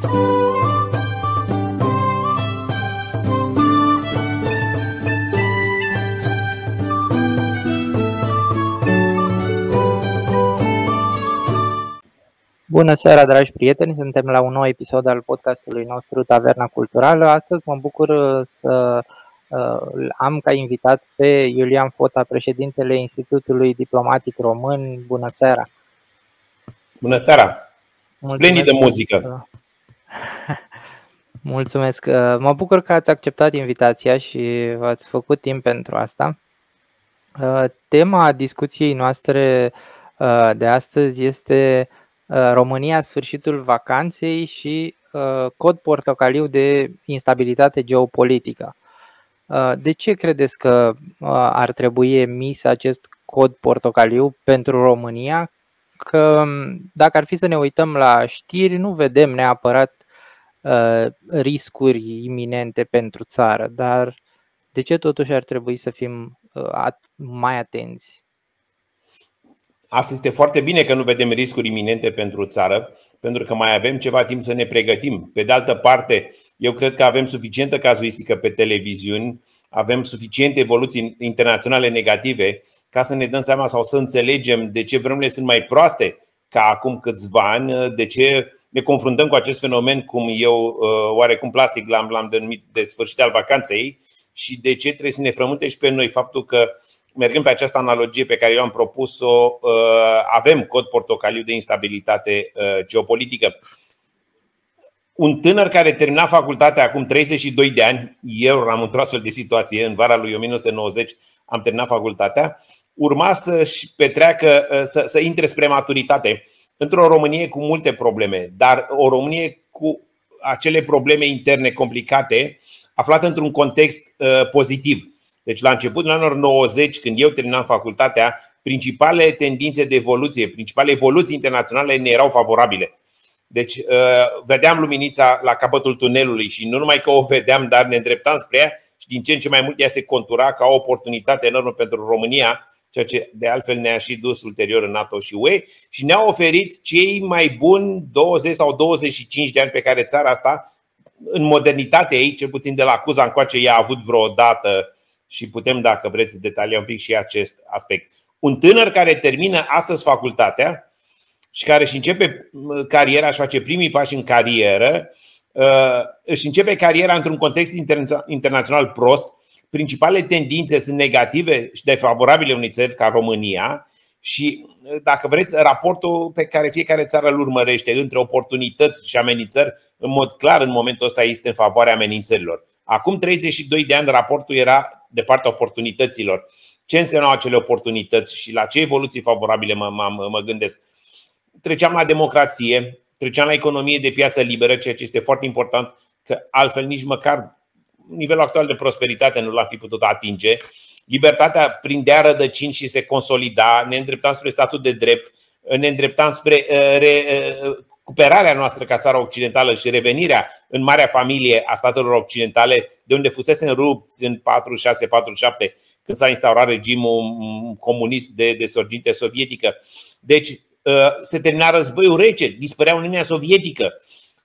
Bună seara, dragi prieteni! Suntem la un nou episod al podcastului nostru Taverna Culturală. Astăzi mă bucur uh, să uh, am ca invitat pe Iulian Fota, președintele Institutului Diplomatic Român. Bună seara! Bună seara! Splendidă muzică! Mulțumesc! Uh, mă bucur că ați acceptat invitația și v-ați făcut timp pentru asta. Tema discuției noastre de astăzi este Uh, România, sfârșitul vacanței și uh, cod portocaliu de instabilitate geopolitică. Uh, de ce credeți că ar trebui emis acest cod portocaliu pentru România? Că um, dacă ar fi să ne uităm la știri, nu vedem neapărat riscuri iminente pentru țară, dar de ce totuși ar trebui să fim mai atenți? Asta este foarte bine că nu vedem riscuri iminente pentru țară, pentru că mai avem ceva timp să ne pregătim. Pe de altă parte, eu cred că avem suficientă cazuistică pe televiziuni, avem suficiente evoluții internaționale negative ca să ne dăm seama sau să înțelegem de ce vremurile sunt mai proaste ca acum câțiva ani, de ce ne confruntăm cu acest fenomen, cum eu uh, oarecum plastic l-am, l-am denumit de sfârșit al vacanței și de ce trebuie să ne frământe și pe noi faptul că mergând pe această analogie pe care eu am propus-o, uh, avem cod portocaliu de instabilitate uh, geopolitică. Un tânăr care termina facultatea acum 32 de ani, eu am într-o astfel de situație, în vara lui 1990 am terminat facultatea, urma să-și petreacă, uh, să, să intre spre maturitate într-o Românie cu multe probleme, dar o Românie cu acele probleme interne complicate, aflată într-un context uh, pozitiv deci la începutul anilor 90, când eu terminam facultatea, principalele tendințe de evoluție, principalele evoluții internaționale ne erau favorabile. Deci uh, vedeam luminița la capătul tunelului și nu numai că o vedeam, dar ne îndreptam spre ea și din ce în ce mai mult ea se contura ca o oportunitate enormă pentru România, ceea ce de altfel ne-a și dus ulterior în NATO și UE și ne-a oferit cei mai buni 20 sau 25 de ani pe care țara asta, în modernitatea ei, cel puțin de la Cuza încoace, ea a avut vreodată și putem, dacă vreți, detalia un pic și acest aspect. Un tânăr care termină astăzi facultatea și care își începe cariera, își face primii pași în carieră, uh, își începe cariera într-un context internațional prost, principalele tendințe sunt negative și defavorabile unei țări ca România și, uh, dacă vreți, raportul pe care fiecare țară îl urmărește între oportunități și amenințări, în mod clar, în momentul ăsta este în favoarea amenințărilor. Acum 32 de ani raportul era de partea oportunităților. Ce însemnau acele oportunități și la ce evoluții favorabile mă, mă, mă gândesc? Treceam la democrație, treceam la economie de piață liberă, ceea ce este foarte important, că altfel nici măcar nivelul actual de prosperitate nu l-am fi putut atinge. Libertatea prindea rădăcini și se consolida, ne îndreptam spre statul de drept, ne îndreptam spre uh, re, uh, recuperarea noastră ca țară occidentală și revenirea în marea familie a statelor occidentale, de unde fusese rupți în 46-47, când s-a instaurat regimul comunist de, de sorginte sovietică. Deci uh, se termina războiul rece, dispărea Uniunea Sovietică,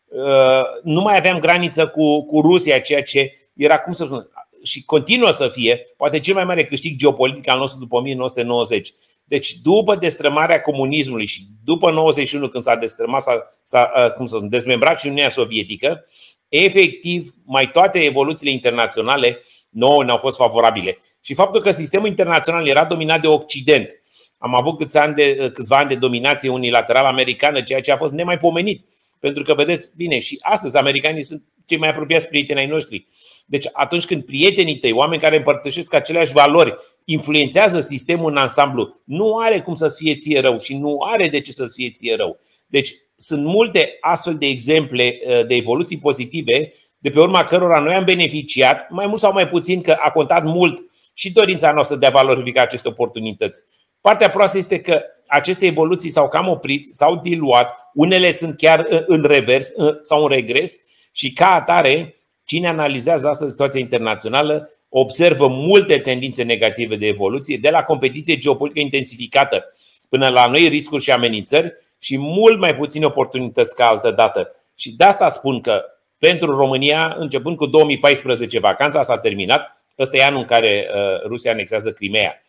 uh, nu mai aveam graniță cu, cu Rusia, ceea ce era, cum să spun, și continuă să fie, poate cel mai mare câștig geopolitic al nostru după 1990. Deci, după destrămarea comunismului și după 91, când s-a destrămat, s-a, s-a cum să dezmembrat și Uniunea Sovietică, efectiv, mai toate evoluțiile internaționale nouă ne-au fost favorabile. Și faptul că sistemul internațional era dominat de Occident, am avut câțiva ani de, câțiva ani de dominație unilaterală americană, ceea ce a fost nemaipomenit. Pentru că, vedeți, bine, și astăzi americanii sunt cei mai apropiați prieteni ai noștri. Deci atunci când prietenii tăi, oameni care împărtășesc aceleași valori, influențează sistemul în ansamblu, nu are cum să fie ție rău și nu are de ce să fie ție rău. Deci sunt multe astfel de exemple uh, de evoluții pozitive de pe urma cărora noi am beneficiat, mai mult sau mai puțin că a contat mult și dorința noastră de a valorifica aceste oportunități. Partea proastă este că aceste evoluții s-au cam oprit, s-au diluat, unele sunt chiar uh, în revers uh, sau în regres și ca atare Cine analizează asta situația internațională observă multe tendințe negative de evoluție, de la competiție geopolitică intensificată până la noi riscuri și amenințări și mult mai puține oportunități ca altă dată. Și de asta spun că pentru România, începând cu 2014, vacanța s-a terminat. Ăsta e anul în care uh, Rusia anexează Crimea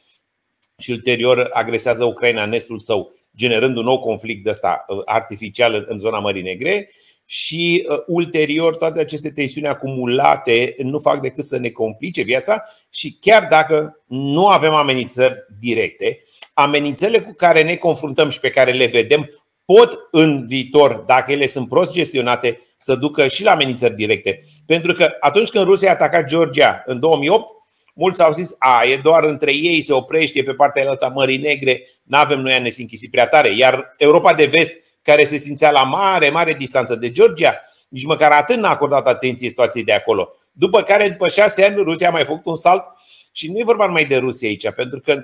și ulterior agresează Ucraina în estul său, generând un nou conflict de ăsta uh, artificial în zona Mării Negre și uh, ulterior toate aceste tensiuni acumulate nu fac decât să ne complice viața și chiar dacă nu avem amenințări directe, amenințările cu care ne confruntăm și pe care le vedem pot în viitor, dacă ele sunt prost gestionate, să ducă și la amenințări directe. Pentru că atunci când Rusia a atacat Georgia în 2008, mulți au zis, a, e doar între ei, se oprește pe partea alta Mării Negre, nu avem noi a ne închisi prea tare. Iar Europa de Vest, care se simțea la mare, mare distanță de Georgia, nici măcar atât n-a acordat atenție situației de acolo. După care, după șase ani, Rusia a mai făcut un salt și nu e vorba numai de Rusia aici, pentru că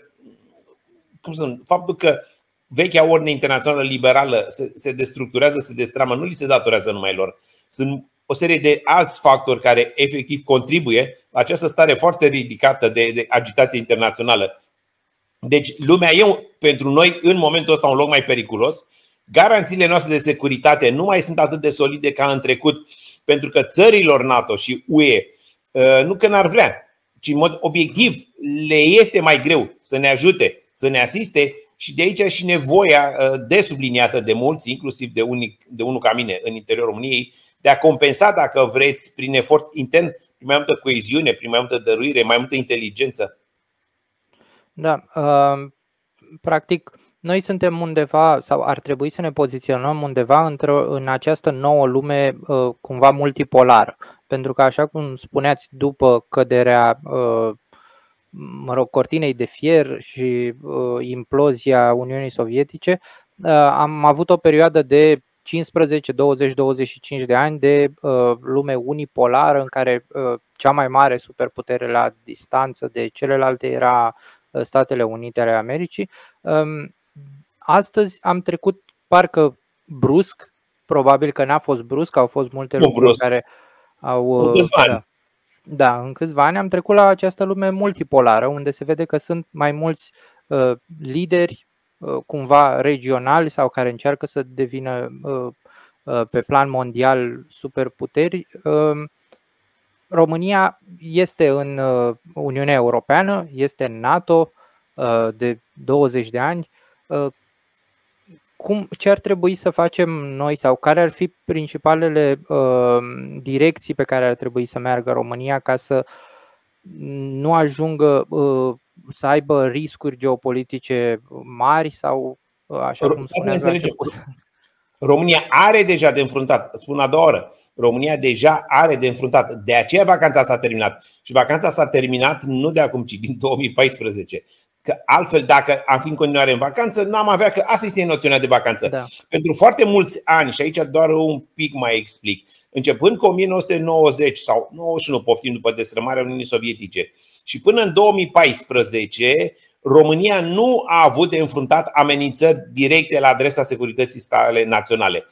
cum sunt, faptul că vechea ordine internațională liberală se, se destructurează, se destramă, nu li se datorează numai lor. Sunt o serie de alți factori care efectiv contribuie la această stare foarte ridicată de, de agitație internațională. Deci lumea e pentru noi în momentul ăsta un loc mai periculos. Garanțiile noastre de securitate nu mai sunt atât de solide ca în trecut, pentru că țărilor NATO și UE uh, nu că n-ar vrea, ci în mod obiectiv le este mai greu să ne ajute, să ne asiste și de aici și nevoia uh, desubliniată de mulți, inclusiv de, unii, de unul ca mine în interiorul României, de a compensa, dacă vreți, prin efort intern, prin mai multă coeziune, prin mai multă dăruire, mai multă inteligență. Da, uh, practic, noi suntem undeva, sau ar trebui să ne poziționăm undeva în această nouă lume uh, cumva multipolară. Pentru că, așa cum spuneați, după căderea mă rog, cortinei de fier și uh, implozia Uniunii Sovietice, uh, am avut o perioadă de 15, 20, 25 de ani de uh, lume unipolară în care uh, cea mai mare superputere la distanță de celelalte era uh, Statele Unite ale Americii. Um, astăzi am trecut parcă brusc, probabil că n-a fost brusc, au fost multe lucruri care au. Uh, da, da, în câțiva ani am trecut la această lume multipolară, unde se vede că sunt mai mulți uh, lideri uh, cumva regionali sau care încearcă să devină uh, uh, pe plan mondial superputeri. Uh, România este în uh, Uniunea Europeană, este în NATO uh, de 20 de ani. Uh, cum, ce ar trebui să facem noi sau care ar fi principalele uh, direcții pe care ar trebui să meargă România ca să nu ajungă uh, să aibă riscuri geopolitice mari sau uh, așa cum să ne înțelegem. România are deja de înfruntat, spun a doua oră, România deja are de înfruntat. De aceea vacanța s-a terminat. Și vacanța s-a terminat nu de acum, ci din 2014. Că altfel, dacă am fi în continuare în vacanță, n-am avea că asta este noțiunea de vacanță. Da. Pentru foarte mulți ani, și aici doar un pic mai explic, începând cu 1990 sau 91, poftim după destrămarea Uniunii Sovietice, și până în 2014, România nu a avut de înfruntat amenințări directe la adresa securității stale naționale.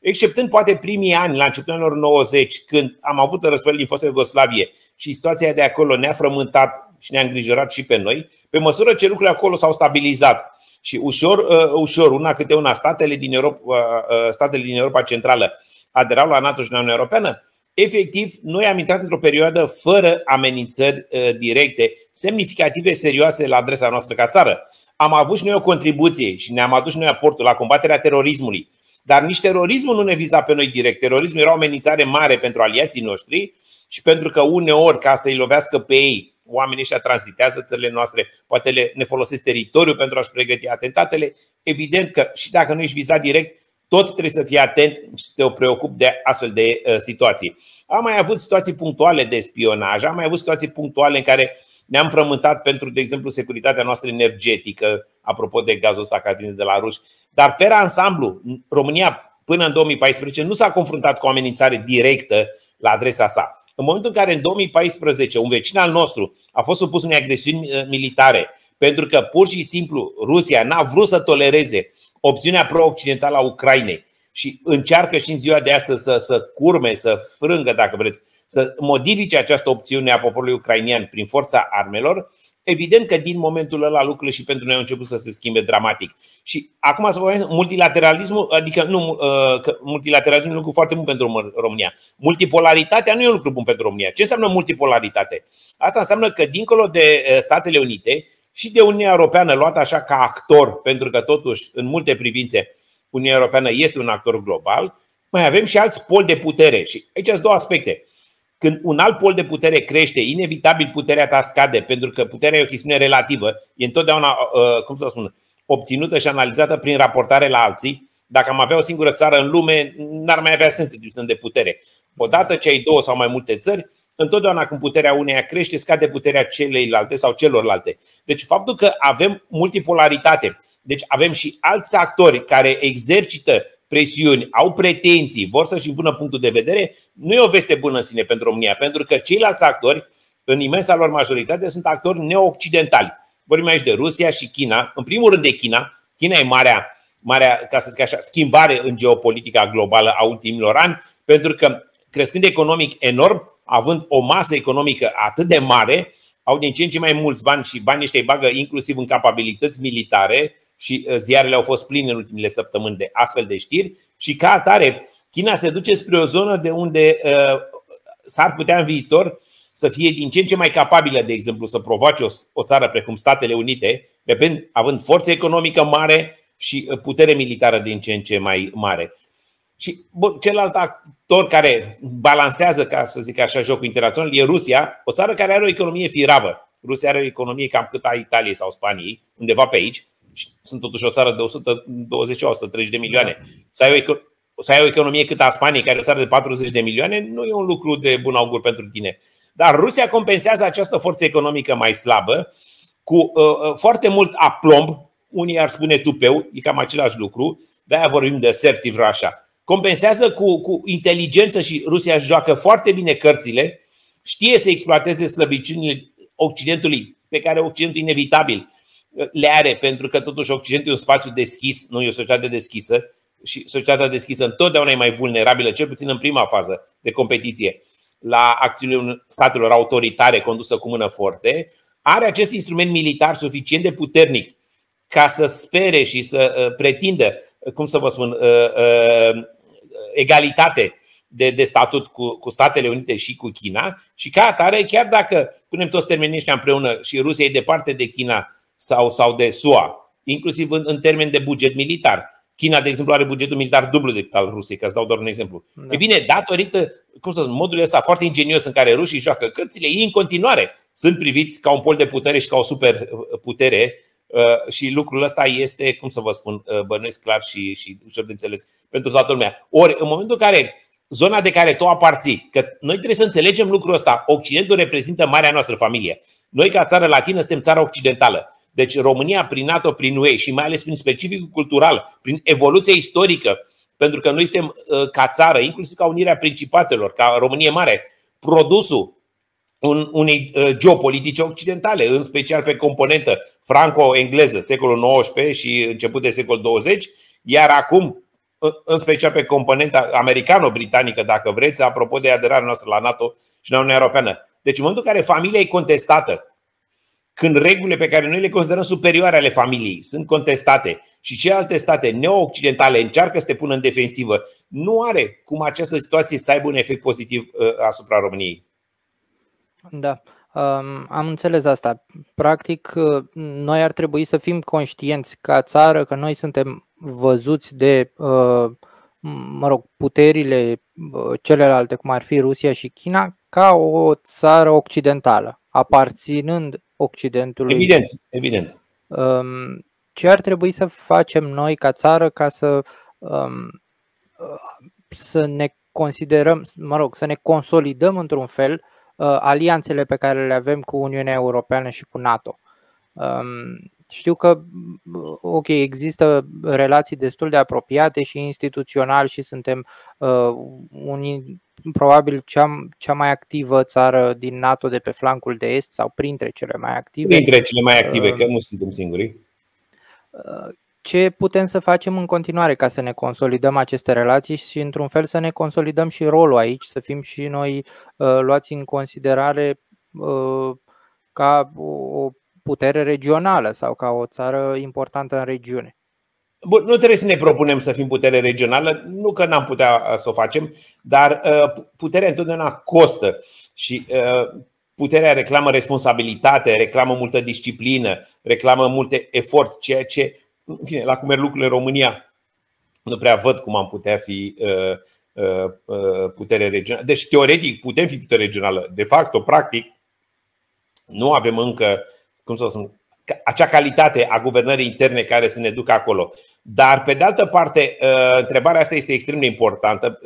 Exceptând poate primii ani, la începutul anilor 90, când am avut războiul din fostă Iugoslavie și situația de acolo ne-a frământat și ne-a îngrijorat și pe noi, pe măsură ce lucrurile acolo s-au stabilizat și ușor, uh, ușor, una câte una, statele din Europa, uh, uh, statele din Europa Centrală aderau la NATO și la Uniunea Europeană, efectiv, noi am intrat într-o perioadă fără amenințări directe, semnificative, serioase la adresa noastră ca țară. Am avut și noi o contribuție și ne-am adus și noi aportul la combaterea terorismului. Dar nici terorismul nu ne viza pe noi direct. Terorismul era o amenințare mare pentru aliații noștri și pentru că uneori, ca să-i lovească pe ei, oamenii ăștia tranzitează țările noastre, poate le, ne folosesc teritoriul pentru a-și pregăti atentatele. Evident că și dacă nu ești vizat direct, tot trebuie să fii atent și să te preocupi de astfel de uh, situații. Am mai avut situații punctuale de spionaj, am mai avut situații punctuale în care ne-am frământat pentru, de exemplu, securitatea noastră energetică, apropo de gazul ăsta care vine de la ruși. Dar, pe ansamblu, România până în 2014 nu s-a confruntat cu o amenințare directă la adresa sa. În momentul în care în 2014 un vecin al nostru a fost supus unei agresiuni uh, militare pentru că pur și simplu Rusia n-a vrut să tolereze opțiunea pro-occidentală a Ucrainei și încearcă și în ziua de astăzi să, să curme, să frângă, dacă vreți, să modifice această opțiune a poporului ucrainian prin forța armelor, Evident că din momentul ăla lucrurile și pentru noi au început să se schimbe dramatic. Și acum să vorbim multilateralismul, adică nu, uh, că multilateralismul e un lucru foarte bun pentru România. Multipolaritatea nu e un lucru bun pentru România. Ce înseamnă multipolaritate? Asta înseamnă că dincolo de uh, Statele Unite și de Uniunea Europeană luată așa ca actor, pentru că totuși în multe privințe Uniunea Europeană este un actor global, mai avem și alți poli de putere. Și aici sunt două aspecte. Când un alt pol de putere crește, inevitabil puterea ta scade, pentru că puterea e o chestiune relativă, e întotdeauna, uh, cum să spun, obținută și analizată prin raportare la alții. Dacă am avea o singură țară în lume, n-ar mai avea sens să de putere. Odată ce ai două sau mai multe țări, întotdeauna când puterea uneia crește, scade puterea celeilalte sau celorlalte. Deci faptul că avem multipolaritate, deci avem și alți actori care exercită presiuni, au pretenții, vor să-și impună punctul de vedere, nu e o veste bună în sine pentru România, pentru că ceilalți actori, în imensa lor majoritate, sunt actori neoccidentali. Vorbim aici de Rusia și China, în primul rând de China. China e marea, marea ca să zic așa, schimbare în geopolitica globală a ultimilor ani, pentru că crescând economic enorm, având o masă economică atât de mare, au din ce în ce mai mulți bani și banii ăștia îi bagă inclusiv în capabilități militare, și uh, ziarele au fost pline în ultimele săptămâni de astfel de știri și ca atare China se duce spre o zonă de unde uh, s-ar putea în viitor să fie din ce în ce mai capabilă, de exemplu, să provoace o, o țară precum Statele Unite, având forță economică mare și uh, putere militară din ce în ce mai mare. Și bun, celălalt actor care balansează, ca să zic așa, jocul internațional e Rusia, o țară care are o economie firavă. Rusia are o economie cam cât a Italiei sau Spaniei, undeva pe aici, sunt totuși o țară de 120-130 de milioane. Să ai, o, să ai o economie cât a Spaniei, care e o țară de 40 de milioane, nu e un lucru de bun augur pentru tine. Dar Rusia compensează această forță economică mai slabă cu uh, uh foarte mult aplomb, unii ar spune tupeu, e cam același lucru, de-aia vorbim de assertive Russia. Compensează cu, cu inteligență și Rusia își joacă foarte bine cărțile, știe să exploateze slăbiciunile Occidentului, pe care Occidentul inevitabil le are, pentru că totuși Occidentul e un spațiu deschis, nu e o societate deschisă și societatea deschisă întotdeauna e mai vulnerabilă, cel puțin în prima fază de competiție, la acțiunile statelor autoritare condusă cu mână forte, are acest instrument militar suficient de puternic ca să spere și să uh, pretindă, cum să vă spun, uh, uh, egalitate de, de statut cu, cu Statele Unite și cu China și ca atare, chiar dacă punem toți termenii ăștia împreună și Rusia e departe de China sau, sau de SUA, inclusiv în, în termen de buget militar. China, de exemplu, are bugetul militar dublu decât al Rusiei, ca să dau doar un exemplu. Da. E bine, datorită, cum să spun, modul ăsta foarte ingenios în care rușii joacă cărțile, ei în continuare sunt priviți ca un pol de putere și ca o superputere uh, și lucrul ăsta este, cum să vă spun, uh, bănuiesc clar și, și ușor de înțeles pentru toată lumea. Ori, în momentul în care zona de care tu aparții, că noi trebuie să înțelegem lucrul ăsta, Occidentul reprezintă marea noastră familie. Noi, ca țară latină, suntem țara occidentală. Deci România, prin NATO, prin UE și mai ales prin specificul cultural, prin evoluția istorică, pentru că noi suntem uh, ca țară, inclusiv ca Unirea Principatelor, ca România Mare, produsul unei uh, geopolitice occidentale, în special pe componentă franco-engleză, secolul XIX și început de secol 20, iar acum, în special pe componenta americano-britanică, dacă vreți, apropo de aderarea noastră la NATO și la Uniunea Europeană. Deci în momentul în care familia e contestată, când regulile pe care noi le considerăm superioare ale familiei sunt contestate și celelalte state neo-occidentale încearcă să te pună în defensivă, nu are cum această situație să aibă un efect pozitiv uh, asupra României. Da, um, am înțeles asta. Practic, uh, noi ar trebui să fim conștienți ca țară că noi suntem văzuți de, uh, mă rog, puterile celelalte, cum ar fi Rusia și China, ca o țară occidentală, aparținând Occidentului. Evident, evident. Um, ce ar trebui să facem noi ca țară ca să, um, să ne considerăm, mă rog, să ne consolidăm într-un fel uh, alianțele pe care le avem cu Uniunea Europeană și cu NATO? Um, știu că, ok, există relații destul de apropiate și instituțional și suntem uh, unii probabil cea, cea mai activă țară din NATO de pe flancul de est sau printre cele mai active. Printre cele mai active, uh, că nu suntem singuri. Uh, ce putem să facem în continuare ca să ne consolidăm aceste relații și într-un fel să ne consolidăm și rolul aici, să fim și noi uh, luați în considerare uh, ca o putere regională sau ca o țară importantă în regiune. Bun, nu trebuie să ne propunem să fim putere regională, nu că n-am putea să o facem, dar puterea întotdeauna costă și puterea reclamă responsabilitate, reclamă multă disciplină, reclamă multe efort, ceea ce, în fine, la cum merg lucrurile în România, nu prea văd cum am putea fi uh, uh, uh, putere regională. Deci, teoretic, putem fi putere regională. De fapt, o practic, nu avem încă, cum să spun, acea calitate a guvernării interne care să ne ducă acolo. Dar, pe de altă parte, întrebarea asta este extrem de importantă.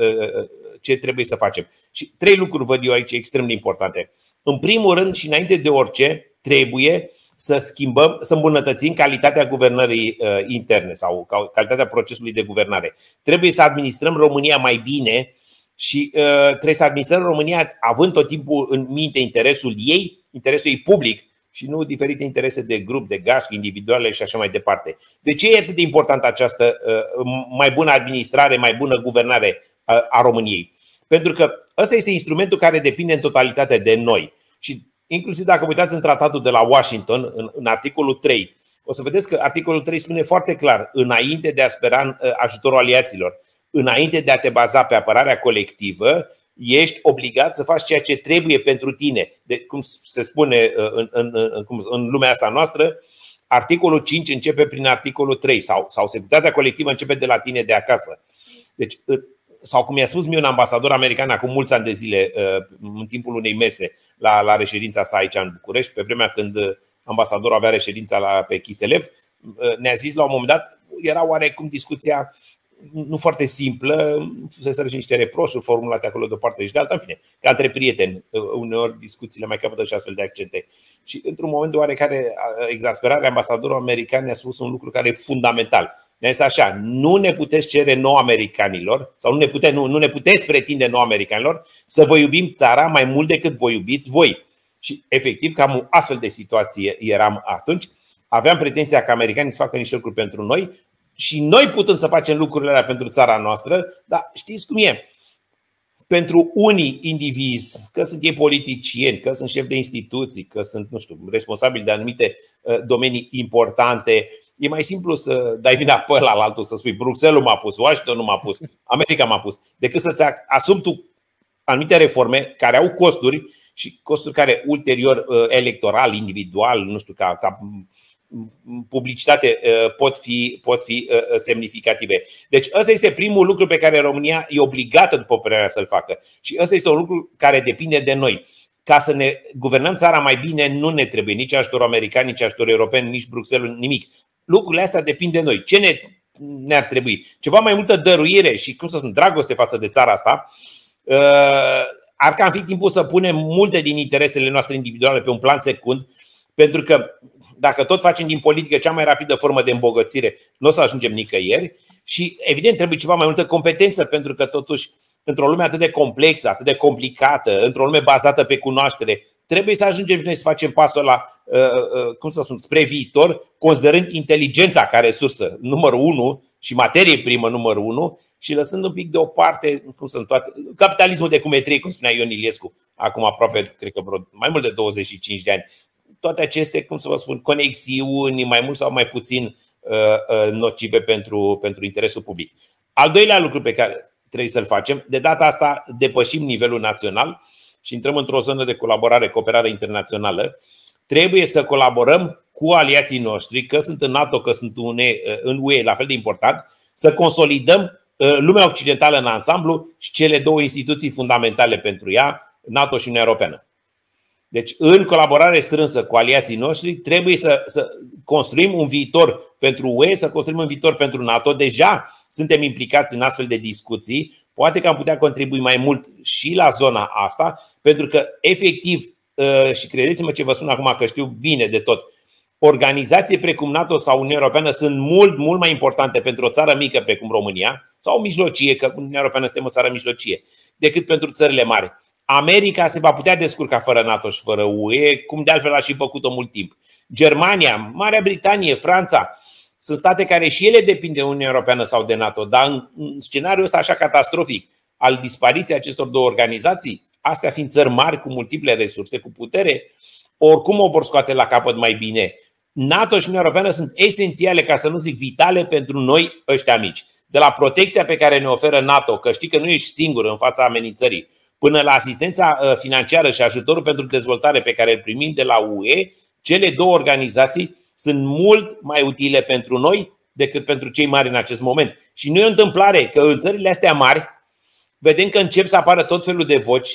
Ce trebuie să facem? Și trei lucruri văd eu aici extrem de importante. În primul rând și înainte de orice, trebuie să schimbăm, să îmbunătățim calitatea guvernării uh, interne sau calitatea procesului de guvernare. Trebuie să administrăm România mai bine și uh, trebuie să administrăm România având tot timpul în minte interesul ei, interesul ei public și nu diferite interese de grup, de gașcă, individuale și așa mai departe. De ce e atât de importantă această uh, mai bună administrare, mai bună guvernare a României? Pentru că ăsta este instrumentul care depinde în totalitate de noi. Și inclusiv dacă uitați în tratatul de la Washington, în, în articolul 3, o să vedeți că articolul 3 spune foarte clar, înainte de a spera uh, ajutorul aliaților, înainte de a te baza pe apărarea colectivă, ești obligat să faci ceea ce trebuie pentru tine. De, cum se spune uh, în, în, în, în lumea asta noastră, articolul 5 începe prin articolul 3 sau, sau securitatea colectivă începe de la tine de acasă. Deci sau cum mi-a spus mie un ambasador american acum mulți ani de zile, uh, în timpul unei mese la, la reședința sa aici în București, pe vremea când ambasadorul avea reședința la, pe Chiselev, uh, ne-a zis la un moment dat, era oarecum discuția nu foarte simplă, fusese și niște reproșuri formulate acolo de o parte și de alta, în fine, ca între prieteni, uh, uneori discuțiile mai capătă și astfel de accente. Și într-un moment de oarecare exasperare, ambasadorul american ne-a spus un lucru care e fundamental ne zis așa, nu ne puteți cere nou americanilor sau nu ne, pute, nu, nu ne puteți pretinde nou americanilor să vă iubim țara mai mult decât vă iubiți voi. Și efectiv, cam o astfel de situație eram atunci. Aveam pretenția ca americanii să facă niște lucruri pentru noi și noi putem să facem lucrurile alea pentru țara noastră, dar știți cum e? Pentru unii indivizi, că sunt ei politicieni, că sunt șefi de instituții, că sunt, nu știu, responsabili de anumite uh, domenii importante, E mai simplu să dai vina pe ăla la altul, să spui Bruxelles m-a pus, Washington nu m-a pus, America m-a pus, decât să-ți asumi tu anumite reforme care au costuri și costuri care ulterior uh, electoral, individual, nu știu, ca, ca publicitate uh, pot fi, pot fi uh, semnificative. Deci ăsta este primul lucru pe care România e obligată, după părerea să-l facă. Și ăsta este un lucru care depinde de noi ca să ne guvernăm țara mai bine, nu ne trebuie nici ajutorul american, nici ajutorul european, nici Bruxelles, nimic. Lucrurile astea depind de noi. Ce ne, ne-ar trebui? Ceva mai multă dăruire și, cum să spun, dragoste față de țara asta. Uh, ar cam fi timpul să punem multe din interesele noastre individuale pe un plan secund, pentru că dacă tot facem din politică cea mai rapidă formă de îmbogățire, nu o să ajungem nicăieri și, evident, trebuie ceva mai multă competență, pentru că, totuși, într-o lume atât de complexă, atât de complicată, într-o lume bazată pe cunoaștere, trebuie să ajungem și noi să facem pasul la, uh, uh, cum să spun, spre viitor, considerând inteligența ca resursă numărul unu și materie primă numărul unu și lăsând un pic deoparte, cum sunt toate, capitalismul de cumetrie, cum spunea Ion Iliescu, acum aproape, cred că vreo, mai mult de 25 de ani. Toate aceste, cum să vă spun, conexiuni, mai mult sau mai puțin uh, nocive pentru, pentru interesul public. Al doilea lucru pe care trebuie să-l facem. De data asta depășim nivelul național și intrăm într-o zonă de colaborare, cooperare internațională. Trebuie să colaborăm cu aliații noștri, că sunt în NATO, că sunt în UE, la fel de important, să consolidăm uh, lumea occidentală în ansamblu și cele două instituții fundamentale pentru ea, NATO și Uniunea Europeană. Deci, în colaborare strânsă cu aliații noștri, trebuie să, să construim un viitor pentru UE, să construim un viitor pentru NATO. Deja suntem implicați în astfel de discuții. Poate că am putea contribui mai mult și la zona asta, pentru că, efectiv, ă, și credeți-mă ce vă spun acum, că știu bine de tot, organizații precum NATO sau Uniunea Europeană sunt mult, mult mai importante pentru o țară mică precum România sau o mijlocie, că Uniunea Europeană suntem o țară mijlocie, decât pentru țările mari. America se va putea descurca fără NATO și fără UE, cum de altfel a și făcut-o mult timp. Germania, Marea Britanie, Franța, sunt state care și ele depind de Uniunea Europeană sau de NATO, dar în scenariul ăsta așa catastrofic al dispariției acestor două organizații, astea fiind țări mari cu multiple resurse, cu putere, oricum o vor scoate la capăt mai bine. NATO și Uniunea Europeană sunt esențiale, ca să nu zic vitale, pentru noi ăștia mici. De la protecția pe care ne oferă NATO, că știi că nu ești singur în fața amenințării, până la asistența uh, financiară și ajutorul pentru dezvoltare pe care îl primim de la UE, cele două organizații sunt mult mai utile pentru noi decât pentru cei mari în acest moment. Și nu e o întâmplare că în țările astea mari vedem că încep să apară tot felul de voci,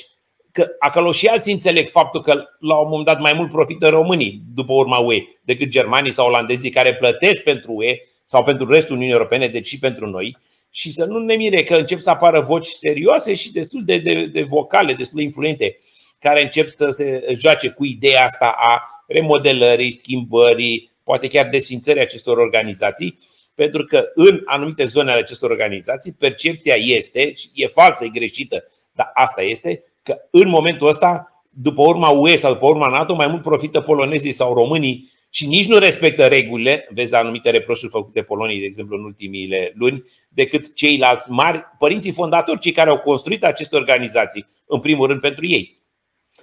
că acolo și alții înțeleg faptul că la un moment dat mai mult profită românii după urma UE decât germanii sau olandezii care plătesc pentru UE sau pentru restul Uniunii Europene, deci și pentru noi. Și să nu ne mire că încep să apară voci serioase și destul de, de, de vocale, destul de influente, care încep să se joace cu ideea asta a remodelării, schimbării, poate chiar desfințării acestor organizații, pentru că în anumite zone ale acestor organizații percepția este, și e falsă, e greșită, dar asta este, că în momentul ăsta, după urma UE sau după urma NATO, mai mult profită polonezii sau românii și nici nu respectă regulile, vezi anumite reproșuri făcute Poloniei, de exemplu, în ultimile luni, decât ceilalți mari, părinții fondatori, cei care au construit aceste organizații, în primul rând pentru ei.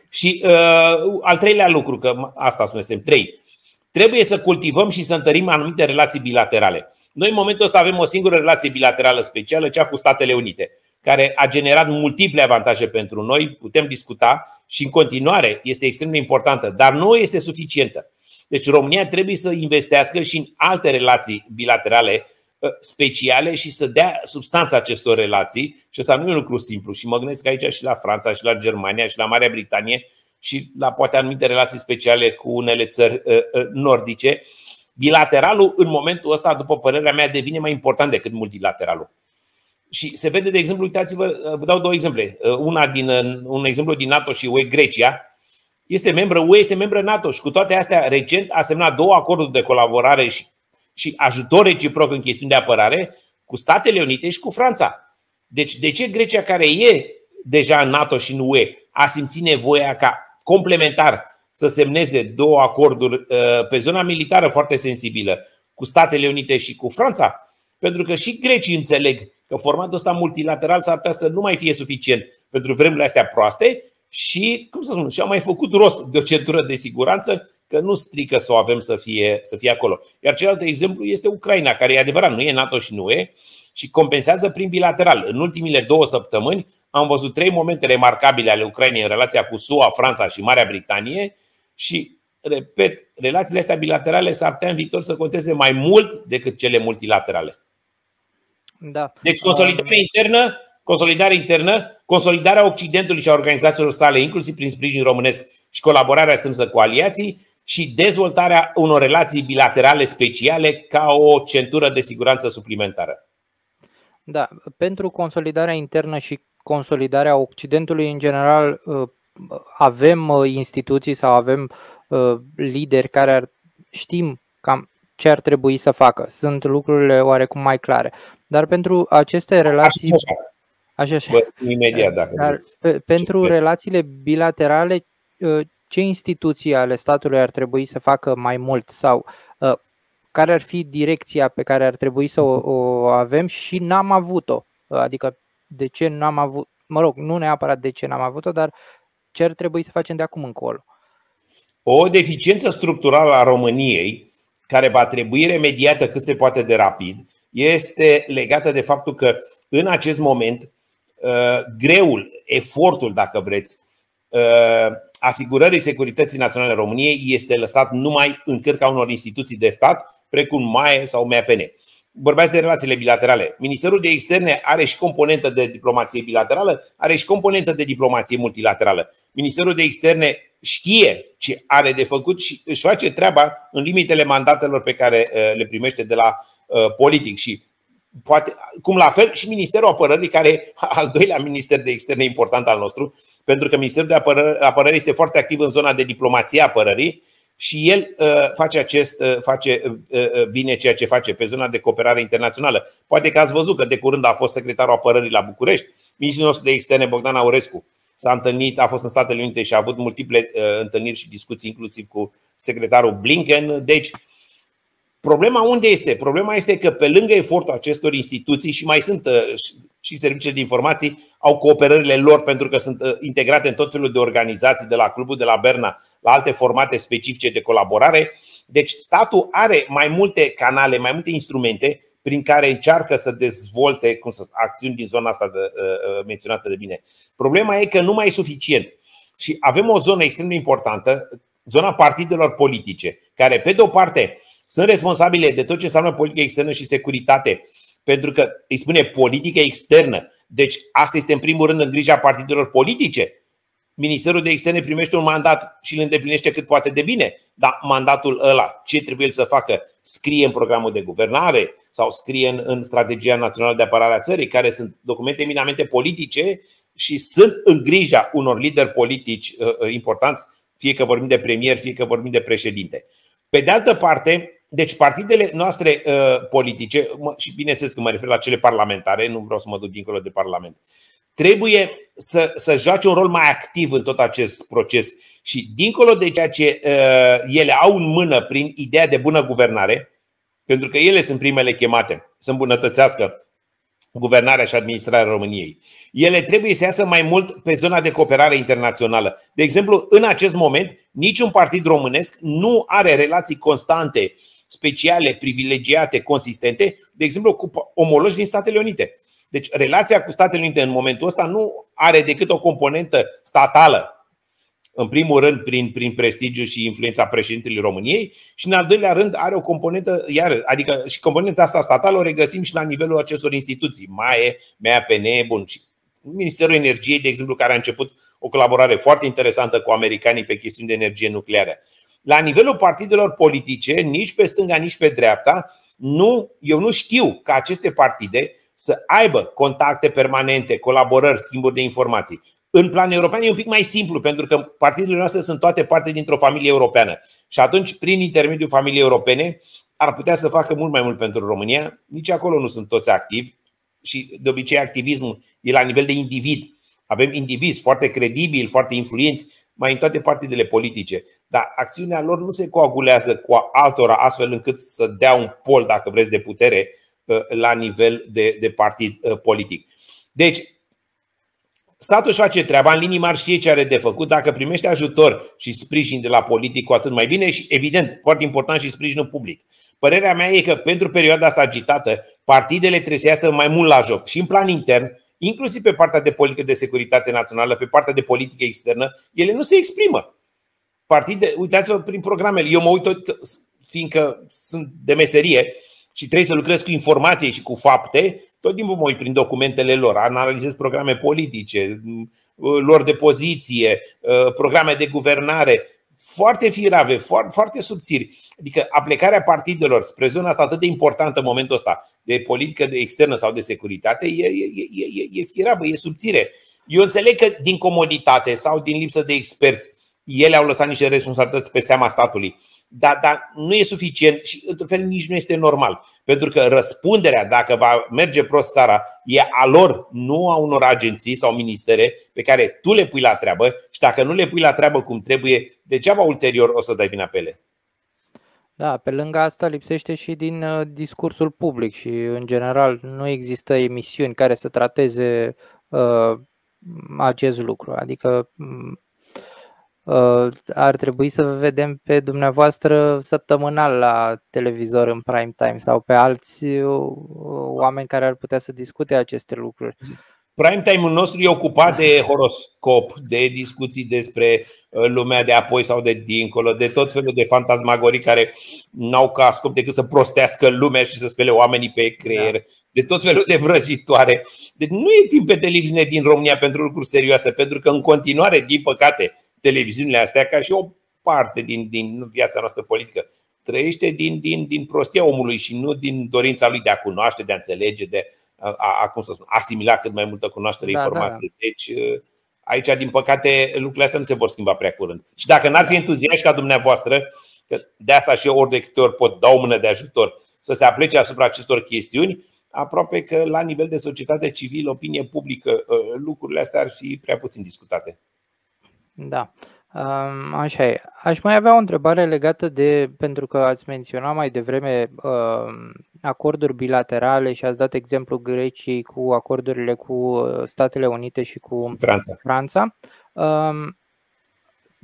Și uh, al treilea lucru, că asta spune trei, trebuie să cultivăm și să întărim anumite relații bilaterale. Noi în momentul ăsta avem o singură relație bilaterală specială, cea cu Statele Unite, care a generat multiple avantaje pentru noi, putem discuta și în continuare este extrem de importantă, dar nu este suficientă. Deci România trebuie să investească și în alte relații bilaterale uh, speciale și să dea substanța acestor relații și asta nu e un lucru simplu și mă gândesc aici și la Franța și la Germania și la Marea Britanie și la poate anumite relații speciale cu unele țări uh, uh, nordice. Bilateralul în momentul ăsta, după părerea mea, devine mai important decât multilateralul. Și se vede, de exemplu, uitați-vă, vă dau două exemple. Una din, un exemplu din NATO și UE, Grecia, este membră UE, este membră NATO și cu toate astea, recent a semnat două acorduri de colaborare și, și ajutor reciproc în chestiuni de apărare cu Statele Unite și cu Franța. Deci, de ce Grecia, care e deja în NATO și în UE, a simțit nevoia ca complementar să semneze două acorduri uh, pe zona militară foarte sensibilă cu Statele Unite și cu Franța? Pentru că și grecii înțeleg că formatul ăsta multilateral s-ar putea să nu mai fie suficient pentru vremurile astea proaste și, cum să spun, și-au mai făcut rost de o centură de siguranță că nu strică să o avem să fie, să fie acolo. Iar celălalt exemplu este Ucraina, care e adevărat, nu e NATO și nu e, și compensează prin bilateral. În ultimile două săptămâni am văzut trei momente remarcabile ale Ucrainei în relația cu SUA, Franța și Marea Britanie și, repet, relațiile astea bilaterale s-ar putea în viitor să conteze mai mult decât cele multilaterale. Da. Deci consolidare internă consolidare internă, consolidarea Occidentului și a organizațiilor sale, inclusiv prin sprijin românesc și colaborarea strânsă cu aliații și dezvoltarea unor relații bilaterale speciale ca o centură de siguranță suplimentară. Da, pentru consolidarea internă și consolidarea Occidentului în general uh, avem uh, instituții sau avem uh, lideri care ar, știm cam ce ar trebui să facă. Sunt lucrurile oarecum mai clare. Dar pentru aceste relații. Așa, Așa, așa. Vă spun imediat dacă Dar vreți. Pe, pentru Ce relațiile bilaterale, ă, ce instituții ale statului ar trebui să facă mai mult sau ă, care ar fi direcția pe care ar trebui să o, o avem și n-am avut-o? Adică de ce n-am avut, mă rog, nu neapărat de ce n-am avut-o, dar ce ar trebui să facem de acum încolo? O deficiență structurală a României, care va trebui remediată cât se poate de rapid, este legată de faptul că în acest moment Uh, greul, efortul, dacă vreți, uh, asigurării securității naționale României este lăsat numai în cârca unor instituții de stat, precum MAE sau MAPN. Vorbeați de relațiile bilaterale. Ministerul de Externe are și componentă de diplomație bilaterală, are și componentă de diplomație multilaterală. Ministerul de Externe știe ce are de făcut și își face treaba în limitele mandatelor pe care uh, le primește de la politic și poate, cum la fel și Ministerul Apărării, care e al doilea minister de externe important al nostru, pentru că Ministerul de Apărări, Apărării este foarte activ în zona de diplomație apărării și el uh, face, acest, uh, face uh, uh, bine ceea ce face pe zona de cooperare internațională. Poate că ați văzut că de curând a fost secretarul apărării la București, ministrul nostru de externe Bogdan Aurescu s-a întâlnit, a fost în Statele Unite și a avut multiple uh, întâlniri și discuții, inclusiv cu secretarul Blinken. Deci, uh, Problema unde este? Problema este că pe lângă efortul acestor instituții și mai sunt uh, și serviciile de informații au cooperările lor pentru că sunt uh, integrate în tot felul de organizații, de la clubul de la Berna la alte formate specifice de colaborare. Deci statul are mai multe canale, mai multe instrumente prin care încearcă să dezvolte cum să, acțiuni din zona asta de, uh, uh, menționată de bine. Problema e că nu mai e suficient. Și avem o zonă extrem de importantă, zona partidelor politice, care, pe de o parte, sunt responsabile de tot ce înseamnă politică externă și securitate, pentru că îi spune politică externă. Deci, asta este în primul rând în grija partidelor politice. Ministerul de Externe primește un mandat și îl îndeplinește cât poate de bine, dar mandatul ăla, ce trebuie să facă? Scrie în programul de guvernare sau scrie în, în strategia națională de apărare a țării, care sunt documente eminamente politice și sunt în grija unor lideri politici uh, uh, importanți, fie că vorbim de premier, fie că vorbim de președinte. Pe de altă parte, deci partidele noastre uh, politice, și bineînțeles că mă refer la cele parlamentare, nu vreau să mă duc dincolo de parlament, trebuie să, să joace un rol mai activ în tot acest proces și dincolo de ceea ce uh, ele au în mână prin ideea de bună guvernare, pentru că ele sunt primele chemate să îmbunătățească guvernarea și administrarea României. Ele trebuie să iasă mai mult pe zona de cooperare internațională. De exemplu, în acest moment, niciun partid românesc nu are relații constante, speciale, privilegiate, consistente, de exemplu, cu omologi din Statele Unite. Deci, relația cu Statele Unite în momentul ăsta nu are decât o componentă statală, în primul rând prin, prin prestigiu și influența președintelui României și în al doilea rând are o componentă, iar, adică și componenta asta statală o regăsim și la nivelul acestor instituții, MAE, MAPN, bun, și Ministerul Energiei, de exemplu, care a început o colaborare foarte interesantă cu americanii pe chestiuni de energie nucleară. La nivelul partidelor politice, nici pe stânga, nici pe dreapta, nu, eu nu știu că aceste partide să aibă contacte permanente, colaborări, schimburi de informații. În plan european e un pic mai simplu, pentru că partidele noastre sunt toate parte dintr-o familie europeană. Și atunci, prin intermediul familiei europene, ar putea să facă mult mai mult pentru România. Nici acolo nu sunt toți activi și de obicei activismul e la nivel de individ. Avem indivizi foarte credibili, foarte influenți, mai în toate partidele politice, dar acțiunea lor nu se coagulează cu altora astfel încât să dea un pol, dacă vreți, de putere uh, la nivel de, de partid uh, politic. Deci, Statul își face treaba, în linii mari știe ce are de făcut. Dacă primește ajutor și sprijin de la politic, cu atât mai bine și, evident, foarte important și sprijinul public. Părerea mea e că pentru perioada asta agitată, partidele trebuie să iasă mai mult la joc și în plan intern, inclusiv pe partea de politică de securitate națională, pe partea de politică externă, ele nu se exprimă. Partide, uitați-vă prin programele. Eu mă uit tot, fiindcă sunt de meserie, și trebuie să lucrez cu informație și cu fapte, tot timpul mă uit prin documentele lor, analizez programe politice, lor de poziție, ă, programe de guvernare, foarte firave, foarte, foarte subțiri. Adică aplicarea partidelor spre zona asta atât de importantă în momentul ăsta, de politică de externă sau de securitate, e, e, e, e, e firavă, e subțire. Eu înțeleg că din comoditate sau din lipsă de experți, ele au lăsat niște responsabilități pe seama statului dar, dar nu e suficient și, într-un fel, nici nu este normal. Pentru că răspunderea, dacă va merge prost țara, e a lor, nu a unor agenții sau ministere pe care tu le pui la treabă și dacă nu le pui la treabă cum trebuie, degeaba ulterior o să dai vina pe ele. Da, pe lângă asta lipsește și din uh, discursul public și, în general, nu există emisiuni care să trateze uh, acest lucru. Adică Uh, ar trebui să vă vedem pe dumneavoastră săptămânal la televizor în prime time sau pe alți uh, oameni care ar putea să discute aceste lucruri. Prime time-ul nostru e ocupat de horoscop, de discuții despre uh, lumea de apoi sau de dincolo, de tot felul de fantasmagorii care n-au ca scop decât să prostească lumea și să spele oamenii pe creier, da. de tot felul de vrăjitoare. Deci nu e timp pe televiziune din România pentru lucruri serioase, pentru că în continuare, din păcate, televiziunile astea, ca și o parte din, din viața noastră politică, trăiește din, din, din prostia omului și nu din dorința lui de a cunoaște, de a înțelege, de a, a, cum să spun, asimila cât mai multă cunoaștere, da, informație. Da, da. Deci aici, din păcate, lucrurile astea nu se vor schimba prea curând. Și dacă n-ar fi entuziași ca dumneavoastră, că de asta și eu ori de câte ori pot da o mână de ajutor să se aplece asupra acestor chestiuni, aproape că la nivel de societate civilă, opinie publică, lucrurile astea ar fi prea puțin discutate. Da. Așa e. Aș mai avea o întrebare legată de, pentru că ați menționat mai devreme acorduri bilaterale și ați dat exemplu Greciei cu acordurile cu Statele Unite și cu Franța. Franța.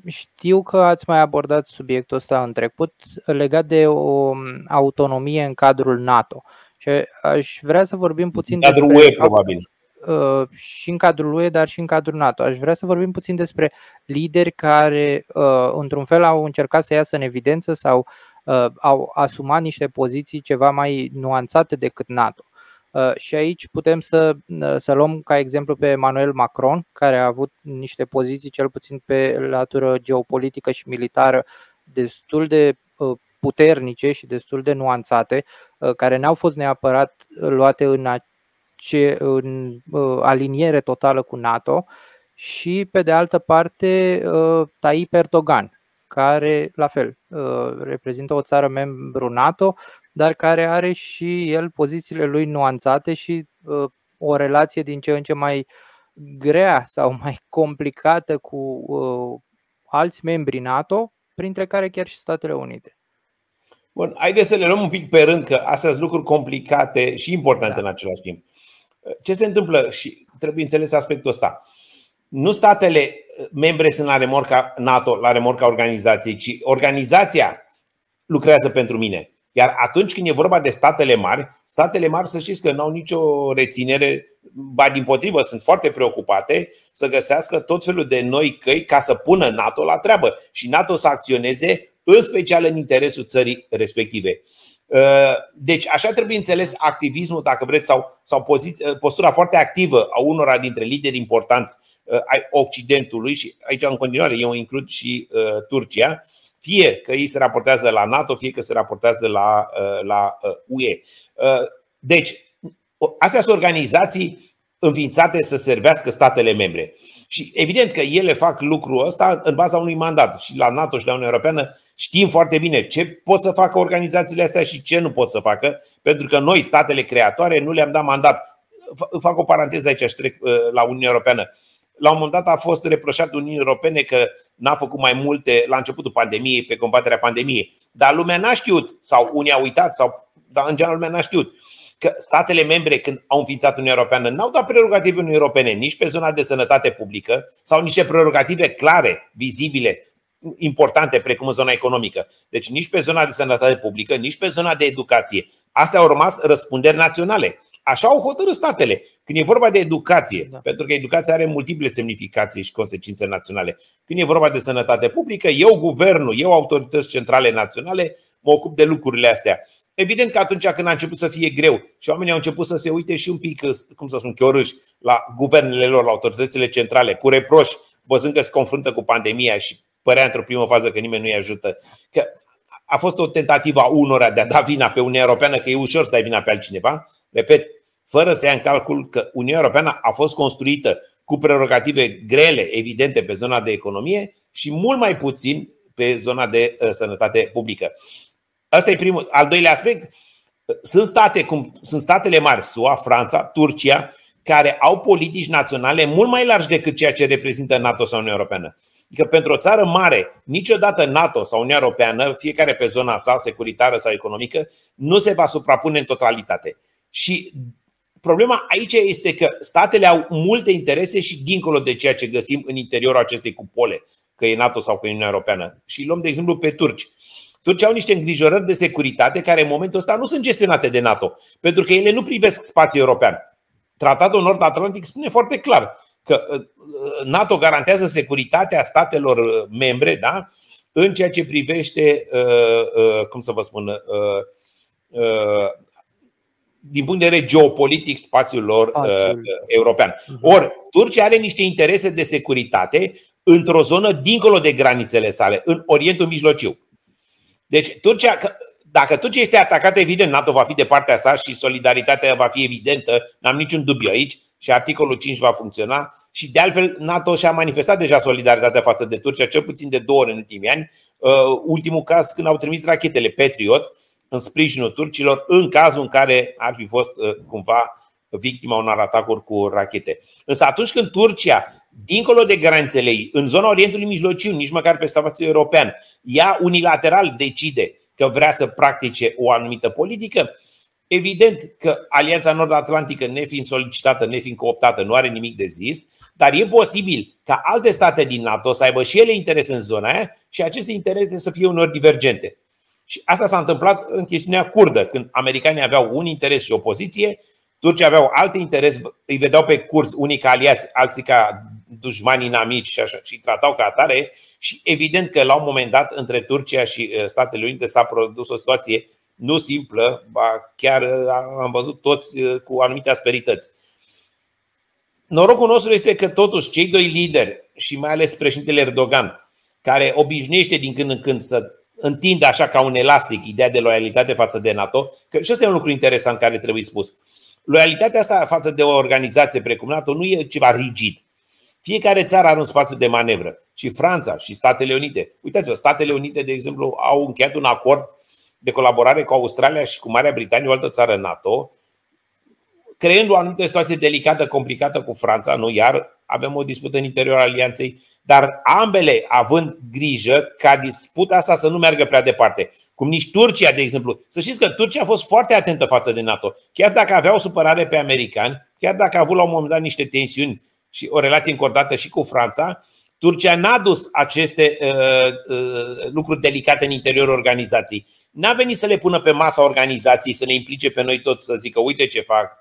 Știu că ați mai abordat subiectul ăsta în trecut legat de o autonomie în cadrul NATO. Și aș vrea să vorbim puțin în cadrul despre UE, probabil. Uh, și în cadrul UE, dar și în cadrul NATO. Aș vrea să vorbim puțin despre lideri care, uh, într-un fel, au încercat să iasă în evidență sau uh, au asumat niște poziții ceva mai nuanțate decât NATO. Și aici putem să, să luăm ca exemplu pe Emmanuel Macron, care a avut niște poziții, cel puțin pe latură geopolitică și militară, destul de puternice și destul de nuanțate, care n-au fost neapărat luate în ce, în aliniere totală cu NATO și pe de altă parte Tayyip Erdogan, care la fel reprezintă o țară membru NATO, dar care are și el pozițiile lui nuanțate și o relație din ce în ce mai grea sau mai complicată cu alți membri NATO, printre care chiar și Statele Unite. Bun, haideți să le luăm un pic pe rând, că astea sunt lucruri complicate și importante da. în același timp. Ce se întâmplă și trebuie înțeles aspectul ăsta. Nu statele membre sunt la remorca NATO, la remorca organizației, ci organizația lucrează pentru mine. Iar atunci când e vorba de statele mari, statele mari să știți că nu au nicio reținere, ba din potrivă, sunt foarte preocupate să găsească tot felul de noi căi ca să pună NATO la treabă și NATO să acționeze în special în interesul țării respective. Uh, deci așa trebuie înțeles activismul, dacă vreți, sau, sau poziția, uh, postura foarte activă a unora dintre lideri importanți uh, ai Occidentului și aici în continuare eu includ și Turcia, fie că ei se raportează la NATO, fie că se raportează la, la UE. Deci, astea sunt organizații înființate să servească statele membre. Și evident că ele fac lucrul ăsta în baza unui mandat. Și la NATO și la Uniunea Europeană știm foarte bine ce pot să facă organizațiile astea și ce nu pot să facă, pentru că noi, statele creatoare, nu le-am dat mandat. Fac o paranteză aici și trec uh, la Uniunea Europeană. La un moment dat a fost reproșat Uniunii Europene că n-a făcut mai multe la începutul pandemiei, pe combaterea pandemiei. Dar lumea n-a știut, sau unii au uitat, sau dar în general lumea n-a știut că statele membre, când au înființat Uniunea Europeană, n-au dat prerogative Uniunii Europene nici pe zona de sănătate publică sau niște prerogative clare, vizibile, importante, precum în zona economică. Deci nici pe zona de sănătate publică, nici pe zona de educație. Astea au rămas răspunderi naționale. Așa au hotărât statele. Când e vorba de educație, da. pentru că educația are multiple semnificații și consecințe naționale. Când e vorba de sănătate publică, eu, guvernul, eu, autorități centrale naționale, mă ocup de lucrurile astea. Evident că atunci când a început să fie greu și oamenii au început să se uite și un pic, cum să spun, chiorâși la guvernele lor, la autoritățile centrale, cu reproși, văzând că se confruntă cu pandemia și părea într-o primă fază că nimeni nu-i ajută. Că a fost o tentativă a unora de a da vina pe Uniunea Europeană, că e ușor să dai vina pe altcineva. Repet, fără să ia în calcul că Uniunea Europeană a fost construită cu prerogative grele, evidente, pe zona de economie și mult mai puțin pe zona de uh, sănătate publică. Asta e primul. Al doilea aspect, sunt state cum sunt statele mari, SUA, Franța, Turcia, care au politici naționale mult mai largi decât ceea ce reprezintă NATO sau Uniunea Europeană. Adică pentru o țară mare, niciodată NATO sau Uniunea Europeană, fiecare pe zona sa, securitară sau economică, nu se va suprapune în totalitate. Și problema aici este că statele au multe interese și dincolo de ceea ce găsim în interiorul acestei cupole, că e NATO sau că e Uniunea Europeană. Și luăm, de exemplu, pe turci. Turcia au niște îngrijorări de securitate care în momentul ăsta nu sunt gestionate de NATO, pentru că ele nu privesc spațiul european. Tratatul Nord-Atlantic spune foarte clar că uh, NATO garantează securitatea statelor uh, membre da? în ceea ce privește, uh, cum să vă spun, din punct de vedere geopolitic spațiul lor european. Mhm. Ori, Turcia are niște interese de securitate într-o zonă dincolo de granițele sale, în Orientul Mijlociu. Deci, Turcia, dacă Turcia este atacată, evident, NATO va fi de partea sa și solidaritatea va fi evidentă, n-am niciun dubiu aici și articolul 5 va funcționa. Și de altfel, NATO și-a manifestat deja solidaritatea față de Turcia, cel puțin de două ori în ultimii ani. Uh, ultimul caz când au trimis rachetele Patriot în sprijinul turcilor, în cazul în care ar fi fost uh, cumva victima unor atacuri cu rachete. Însă atunci când Turcia dincolo de granițele ei, în zona Orientului Mijlociu, nici măcar pe spațiul european, ea unilateral decide că vrea să practice o anumită politică, Evident că Alianța Nord-Atlantică, nefiind solicitată, nefiind cooptată, nu are nimic de zis, dar e posibil ca alte state din NATO să aibă și ele interese în zona aia și aceste interese să fie unor divergente. Și asta s-a întâmplat în chestiunea curdă, când americanii aveau un interes și o poziție, turcii aveau alte interes, îi vedeau pe curzi unii ca aliați, alții ca dușmani inamici și așa, și tratau ca atare și evident că la un moment dat între Turcia și uh, Statele Unite s-a produs o situație nu simplă, ba chiar uh, am văzut toți uh, cu anumite asperități. Norocul nostru este că totuși cei doi lideri și mai ales președintele Erdogan, care obișnuiește din când în când să întindă așa ca un elastic ideea de loialitate față de NATO, că și ăsta e un lucru interesant care trebuie spus. Loialitatea asta față de o organizație precum NATO nu e ceva rigid. Fiecare țară are un spațiu de manevră. Și Franța și Statele Unite. Uitați-vă, Statele Unite, de exemplu, au încheiat un acord de colaborare cu Australia și cu Marea Britanie, o altă țară NATO, creând o anumită situație delicată, complicată cu Franța, nu iar avem o dispută în interiorul alianței, dar ambele având grijă ca disputa asta să nu meargă prea departe. Cum nici Turcia, de exemplu. Să știți că Turcia a fost foarte atentă față de NATO. Chiar dacă avea o supărare pe americani, chiar dacă a avut la un moment dat niște tensiuni și o relație încordată și cu Franța, Turcia n-a dus aceste uh, uh, lucruri delicate în interiorul organizației. N-a venit să le pună pe masa organizației, să ne implice pe noi toți, să zică uite ce fac, uh,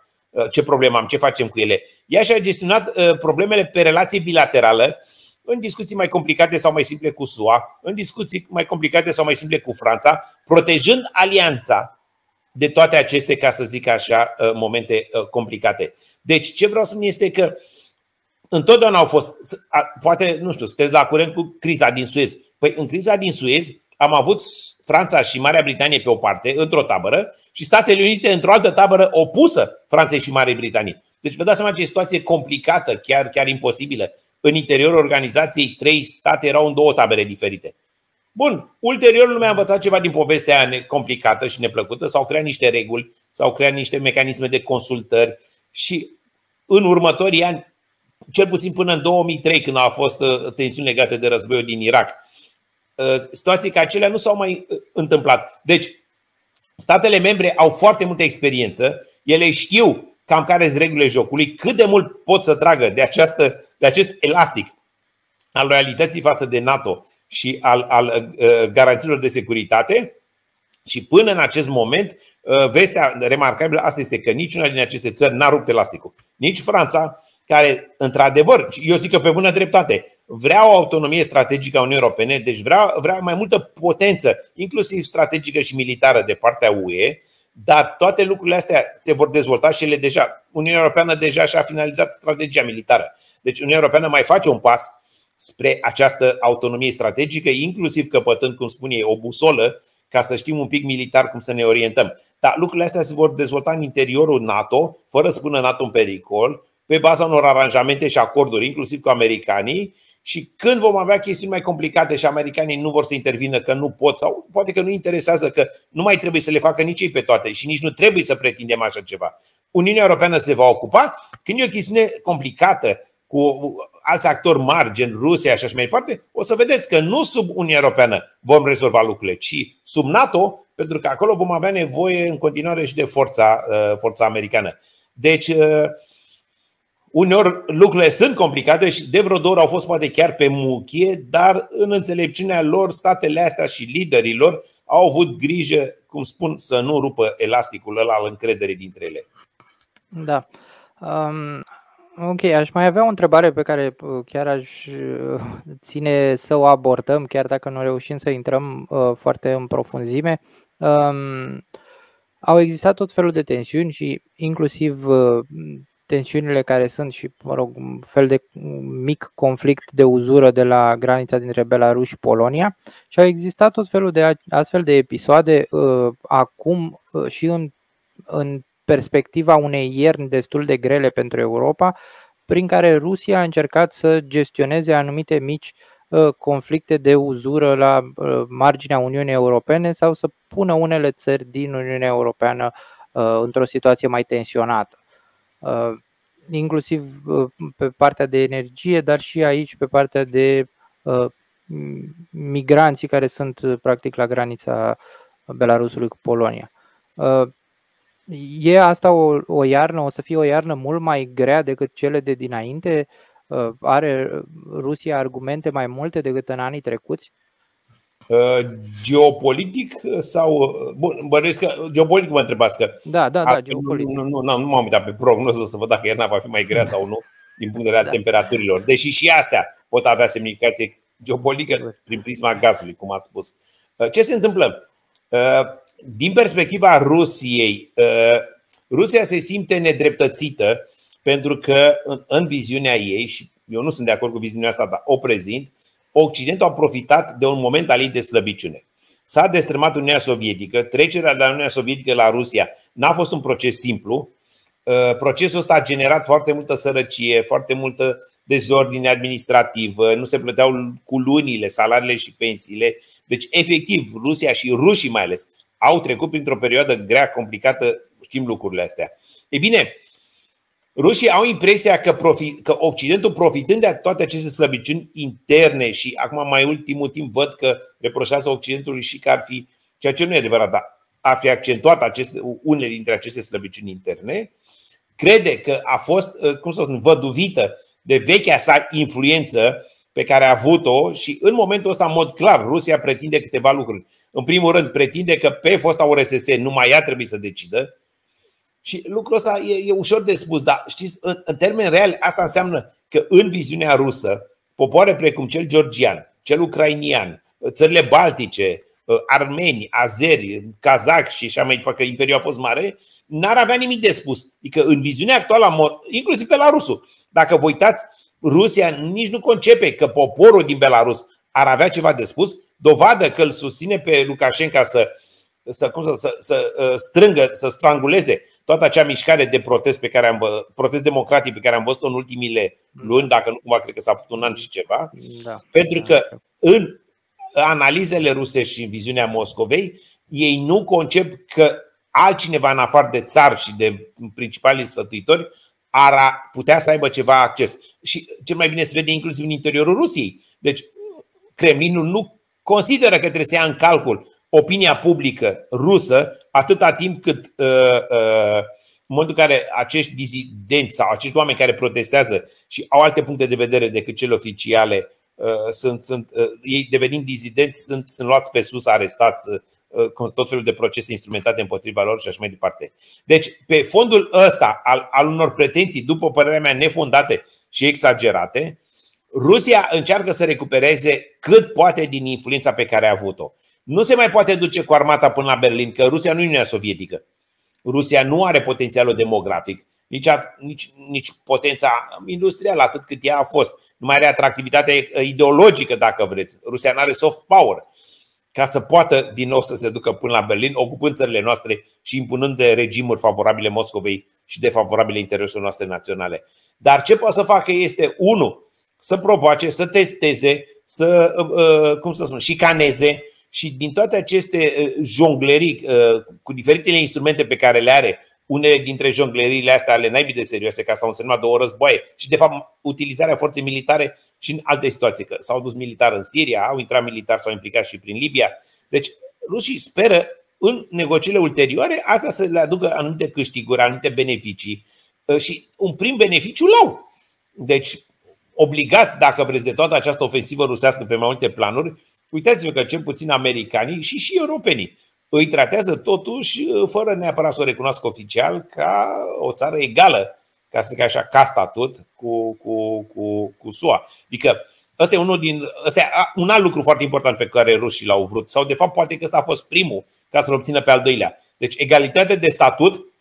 ce problemă am, ce facem cu ele. Ea și-a gestionat uh, problemele pe relație bilaterală, în discuții mai complicate sau mai simple cu SUA, în discuții mai complicate sau mai simple cu Franța, protejând alianța de toate aceste, ca să zic așa, uh, momente uh, complicate. Deci, ce vreau să spun este că uh, întotdeauna au fost, poate, nu știu, sunteți la curent cu criza din Suez. Păi în criza din Suez am avut Franța și Marea Britanie pe o parte, într-o tabără, și Statele Unite într-o altă tabără opusă Franței și Marii Britanii. Deci vă dați seama ce situație complicată, chiar, chiar imposibilă. În interiorul organizației, trei state erau în două tabere diferite. Bun, ulterior lumea a învățat ceva din povestea aia complicată și neplăcută, s-au creat niște reguli, s-au creat niște mecanisme de consultări și în următorii ani cel puțin până în 2003, când au fost uh, tensiuni legate de războiul din Irak. Uh, situații ca acelea nu s-au mai uh, întâmplat. Deci, statele membre au foarte multă experiență, ele știu cam care sunt regulile jocului, cât de mult pot să tragă de, această, de acest elastic al loialității față de NATO și al, al uh, garanțiilor de securitate. Și până în acest moment, uh, vestea remarcabilă asta este că niciuna din aceste țări n-a rupt elasticul. Nici Franța, care, într-adevăr, eu zic că pe bună dreptate, vrea o autonomie strategică a Uniunii Europene, deci vrea, vrea mai multă potență, inclusiv strategică și militară de partea UE, dar toate lucrurile astea se vor dezvolta și ele deja. Uniunea Europeană deja și-a finalizat strategia militară. Deci Uniunea Europeană mai face un pas spre această autonomie strategică, inclusiv căpătând, cum spune ei, o busolă ca să știm un pic militar cum să ne orientăm. Dar lucrurile astea se vor dezvolta în interiorul NATO, fără să pună NATO în pericol, pe baza unor aranjamente și acorduri, inclusiv cu americanii, și când vom avea chestiuni mai complicate și americanii nu vor să intervină că nu pot sau poate că nu interesează că nu mai trebuie să le facă nici ei pe toate și nici nu trebuie să pretindem așa ceva. Uniunea Europeană se va ocupa când e o chestiune complicată cu alți actori mari, gen Rusia și așa mai departe, o să vedeți că nu sub Uniunea Europeană vom rezolva lucrurile, ci sub NATO, pentru că acolo vom avea nevoie în continuare și de forța, uh, forța americană. Deci, uh, Uneori lucrurile sunt complicate și de vreo două ori au fost poate chiar pe muchie, dar în înțelepciunea lor, statele astea și liderilor au avut grijă, cum spun, să nu rupă elasticul ăla al încrederii dintre ele. Da. Um, ok, aș mai avea o întrebare pe care uh, chiar aș uh, ține să o abordăm, chiar dacă nu reușim să intrăm uh, foarte în profunzime. Um, au existat tot felul de tensiuni și inclusiv uh, tensiunile care sunt și, mă rog, un fel de mic conflict de uzură de la granița dintre Belarus și Polonia și au existat tot felul de astfel de episoade uh, acum uh, și în, în perspectiva unei ierni destul de grele pentru Europa, prin care Rusia a încercat să gestioneze anumite mici uh, conflicte de uzură la uh, marginea Uniunii Europene sau să pună unele țări din Uniunea Europeană uh, într-o situație mai tensionată. Uh, inclusiv pe partea de energie, dar și aici pe partea de migranții care sunt practic la granița Belarusului cu Polonia. E asta o, o iarnă, o să fie o iarnă mult mai grea decât cele de dinainte? Are Rusia argumente mai multe decât în anii trecuți? Geopolitic sau. Bun, bănuiesc că. Geopolitic mă întrebați că. Da, da, da, geopolitic. Nu, nu, nu, nu m-am uitat pe prognoză să văd dacă iarna va fi mai grea sau nu, din punct de vedere al da. temperaturilor. Deși și astea pot avea semnificație geopolitică prin prisma gazului, cum ați spus. Ce se întâmplă? Din perspectiva Rusiei, Rusia se simte nedreptățită pentru că în viziunea ei, și eu nu sunt de acord cu viziunea asta, dar o prezint, Occidentul a profitat de un moment al ei de slăbiciune. S-a destrămat Uniunea Sovietică, trecerea de la Uniunea Sovietică la Rusia n-a fost un proces simplu. Procesul ăsta a generat foarte multă sărăcie, foarte multă dezordine administrativă, nu se plăteau cu lunile salariile și pensiile. Deci, efectiv, Rusia și rușii mai ales au trecut printr-o perioadă grea, complicată, știm lucrurile astea. E bine, rușii au impresia că, profi, că Occidentul, profitând de toate aceste slăbiciuni interne și acum mai ultimul timp văd că reproșează Occidentului și că ar fi, ceea ce nu e adevărat, dar ar fi accentuat aceste, unele dintre aceste slăbiciuni interne, crede că a fost, cum să spun, văduvită de vechea sa influență pe care a avut-o și în momentul ăsta, în mod clar, Rusia pretinde câteva lucruri. În primul rând, pretinde că pe fosta URSS numai ea trebuie să decidă și lucrul ăsta e, e ușor de spus, dar știți, în, în termeni reali, asta înseamnă că în viziunea rusă, popoare precum cel georgian, cel ucrainian, țările baltice, armeni, azeri, kazahi și așa mai departe, că Imperiul a fost mare, n-ar avea nimic de spus. Adică în viziunea actuală, inclusiv pe la rusul, dacă vă uitați, Rusia nici nu concepe că poporul din Belarus ar avea ceva de spus, dovadă că îl susține pe Lukashenko să, să, cum să, să, să uh, strângă, să stranguleze toată acea mișcare de protest pe care am protest democratic pe care am văzut în ultimile luni, dacă nu cumva cred că s-a făcut un an și ceva, da. pentru că în analizele ruse și în viziunea Moscovei, ei nu concep că altcineva în afară de țar și de principalii sfătuitori ar putea să aibă ceva acces. Și cel mai bine se vede inclusiv în interiorul Rusiei. Deci Kremlinul nu consideră că trebuie să ia în calcul opinia publică rusă atâta timp cât uh, uh, în momentul în care acești dizidenți sau acești oameni care protestează și au alte puncte de vedere decât cele oficiale uh, sunt, sunt, uh, ei devenind dizidenți sunt, sunt luați pe sus, arestați, Uh, cu tot felul de procese instrumentate împotriva lor și așa mai departe. Deci, pe fondul ăsta al, al unor pretenții, după părerea mea, nefondate și exagerate, Rusia încearcă să recupereze cât poate din influența pe care a avut-o. Nu se mai poate duce cu armata până la Berlin, că Rusia nu e Uniunea Sovietică. Rusia nu are potențialul demografic, nici, nici, nici potența industrială, atât cât ea a fost. Nu mai are atractivitate ideologică, dacă vreți. Rusia nu are soft power ca să poată din nou să se ducă până la Berlin, ocupând țările noastre și impunând de regimuri favorabile Moscovei și defavorabile intereselor noastre naționale. Dar ce poate să facă este, unul, să provoace, să testeze, să, uh, uh, cum să spun, șicaneze și din toate aceste uh, jonglerii cu diferitele instrumente pe care le are, unele dintre jongleriile astea ale naibii de serioase, ca s-au însemnat două războaie și, de fapt, utilizarea forței militare și în alte situații, că s-au dus militar în Siria, au intrat militar, s-au implicat și prin Libia. Deci, rușii speră în negocierile ulterioare asta să le aducă anumite câștiguri, anumite beneficii ă, și un prim beneficiu l-au. Deci, obligați, dacă vreți, de toată această ofensivă rusească pe mai multe planuri, uitați-vă că cel puțin americanii și și europenii îi tratează totuși, fără neapărat să o recunoască oficial, ca o țară egală, ca să zic așa, ca statut cu, cu, cu, cu SUA. Adică ăsta e, unul din, ăsta e un alt lucru foarte important pe care rușii l-au vrut. Sau de fapt poate că ăsta a fost primul ca să-l obțină pe al doilea. Deci egalitate de statut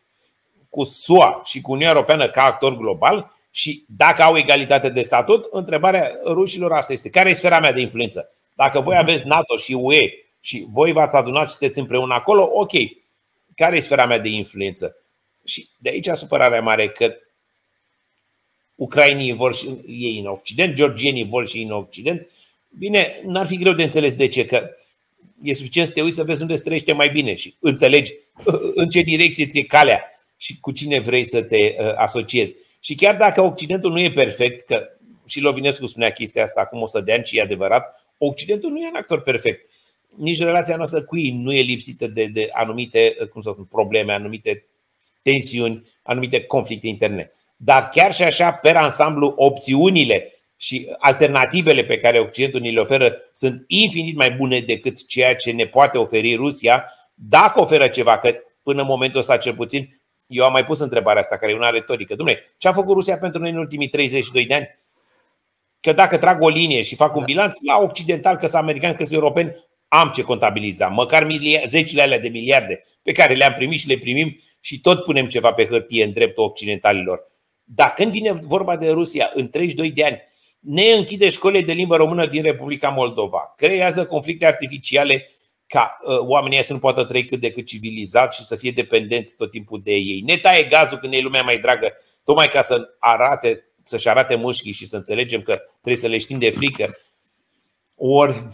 cu SUA și cu Uniunea Europeană ca actor global și dacă au egalitate de statut, întrebarea rușilor asta este. Care e sfera mea de influență? Dacă voi aveți NATO și UE și voi v-ați adunat și sunteți împreună acolo, ok, care e sfera mea de influență? Și de aici supărarea mare că ucrainii vor și ei în Occident, georgienii vor și ei în Occident. Bine, n-ar fi greu de înțeles de ce, că e suficient să te uiți să vezi unde trăiește mai bine și înțelegi în ce direcție ți-e calea și cu cine vrei să te uh, asociezi. Și chiar dacă Occidentul nu e perfect, că și Lovinescu spunea chestia asta acum 100 de ani și e adevărat, Occidentul nu e un actor perfect. Nici relația noastră cu ei nu e lipsită de, de anumite cum să spun, probleme, anumite tensiuni, anumite conflicte interne. Dar chiar și așa, pe ansamblu, opțiunile și alternativele pe care Occidentul ni le oferă sunt infinit mai bune decât ceea ce ne poate oferi Rusia, dacă oferă ceva, că până în momentul ăsta cel puțin, eu am mai pus întrebarea asta, care e una retorică. Dumne, ce a făcut Rusia pentru noi în ultimii 32 de ani? Că dacă trag o linie și fac un bilanț, la occidental, că sunt americani, că sunt europeni, am ce contabiliza. Măcar zecile alea de miliarde pe care le-am primit și le primim și tot punem ceva pe hârtie în dreptul occidentalilor. Dar când vine vorba de Rusia, în 32 de ani, ne închide școlile de limbă română din Republica Moldova, creează conflicte artificiale ca uh, oamenii să nu poată trăi cât de cât civilizat și să fie dependenți tot timpul de ei. Ne taie gazul când e lumea mai dragă, tocmai ca să arate, să-și arate mușchii și să înțelegem că trebuie să le știm de frică. Ori,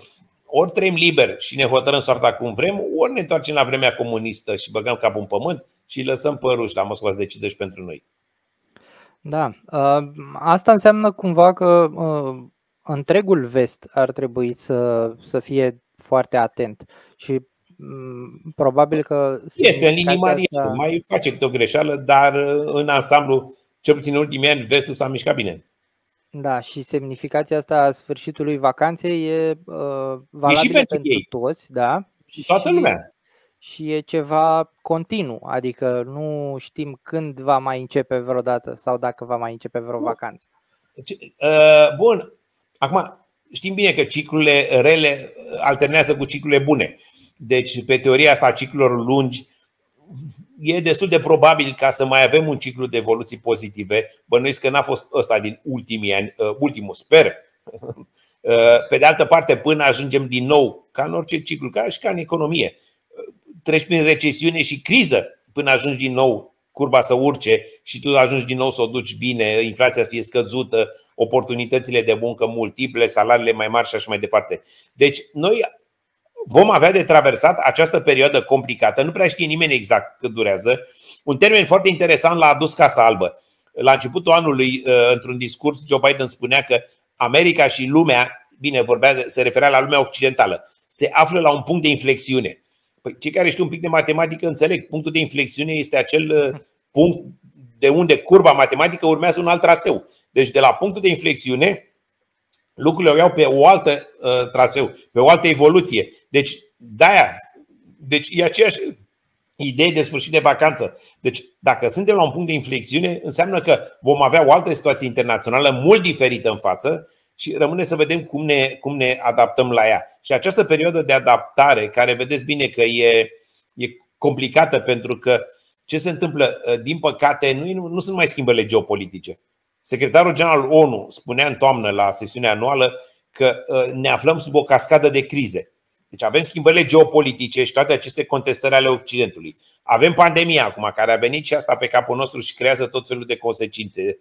ori trăim liber și ne hotărâm soarta cum vrem, ori ne întoarcem la vremea comunistă și băgăm capul în pământ și lăsăm păruși la Moscova să decidă și pentru noi. Da, uh, asta înseamnă cumva că uh, întregul vest ar trebui să, să fie foarte atent și mm, probabil că... Este în linii mari, asta... mai face câte o greșeală, dar uh, în ansamblu, cel puțin în ultimii ani, vestul s-a mișcat bine. Da, și semnificația asta a sfârșitului vacanței e uh, valabilă e și pentru, pentru ei. toți, da? Toată și, lumea și e ceva continuu, adică nu știm când va mai începe vreodată sau dacă va mai începe vreo vacanță. Uh, bun, acum știm bine că ciclurile rele alternează cu ciclurile bune. Deci, pe teoria asta a ciclurilor lungi, e destul de probabil ca să mai avem un ciclu de evoluții pozitive. Bănuiesc că n-a fost ăsta din ultimii ani, uh, ultimul, sper. Uh, pe de altă parte, până ajungem din nou, ca în orice ciclu, ca și ca în economie, treci prin recesiune și criză până ajungi din nou curba să urce și tu ajungi din nou să o duci bine, inflația să fie scăzută, oportunitățile de muncă multiple, salariile mai mari și așa mai departe. Deci noi vom avea de traversat această perioadă complicată, nu prea știe nimeni exact cât durează. Un termen foarte interesant l-a adus Casa Albă. La începutul anului, uh, într-un discurs, Joe Biden spunea că America și lumea, bine, vorbea, se referea la lumea occidentală, se află la un punct de inflexiune. Păi cei care știu un pic de matematică înțeleg. Punctul de inflexiune este acel uh, punct de unde curba matematică urmează un alt traseu. Deci de la punctul de inflexiune, lucrurile o iau pe o altă uh, traseu, pe o altă evoluție. Deci, de-aia, deci e aceeași idee de sfârșit de vacanță. Deci, dacă suntem la un punct de inflexiune, înseamnă că vom avea o altă situație internațională mult diferită în față și rămâne să vedem cum ne, cum ne adaptăm la ea. Și această perioadă de adaptare, care vedeți bine că e, e complicată pentru că ce se întâmplă, ă, din păcate, nu, nu sunt mai schimbările geopolitice. Secretarul general ONU spunea în toamnă la sesiunea anuală că ă, ne aflăm sub o cascadă de crize. Deci avem schimbările geopolitice și toate aceste contestări ale Occidentului. Avem pandemia acum, care a venit și asta pe capul nostru și creează tot felul de consecințe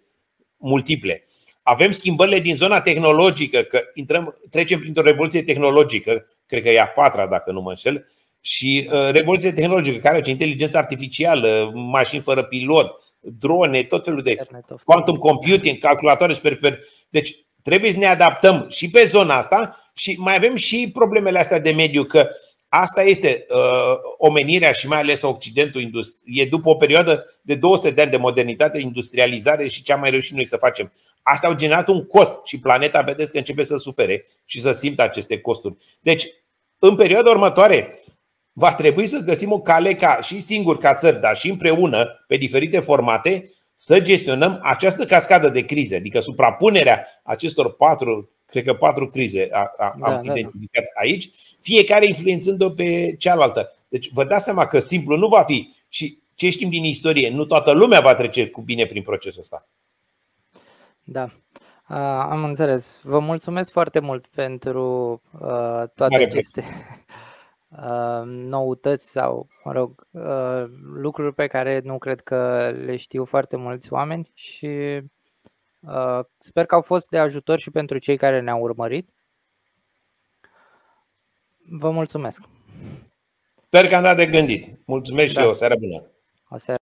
multiple. Avem schimbările din zona tehnologică, că intrăm, trecem printr-o revoluție tehnologică, cred că e a patra, dacă nu mă înșel, și uh, revoluție tehnologică, care are inteligență artificială, mașini fără pilot, drone, tot felul de quantum computing, calculatoare super. Deci trebuie să ne adaptăm și pe zona asta și mai avem și problemele astea de mediu, că Asta este uh, omenirea și mai ales Occidentul. E după o perioadă de 200 de ani de modernitate, industrializare și ce am mai reușit noi să facem. Asta au generat un cost și planeta, vedeți că începe să sufere și să simtă aceste costuri. Deci, în perioada următoare, va trebui să găsim o cale ca și singur ca țări, dar și împreună, pe diferite formate, să gestionăm această cascadă de crize, adică suprapunerea acestor patru cred că patru crize a, a, da, am da, identificat da. aici, fiecare influențând-o pe cealaltă. Deci vă dați seama că simplu nu va fi și ce știm din istorie, nu toată lumea va trece cu bine prin procesul ăsta. Da. Uh, am înțeles. Vă mulțumesc foarte mult pentru uh, toate Mare aceste uh, noutăți sau, mă rog, uh, lucruri pe care nu cred că le știu foarte mulți oameni și Uh, sper că au fost de ajutor și pentru cei care ne-au urmărit. Vă mulțumesc! Sper că am dat de gândit. Mulțumesc da. și eu. O seară bună! O seară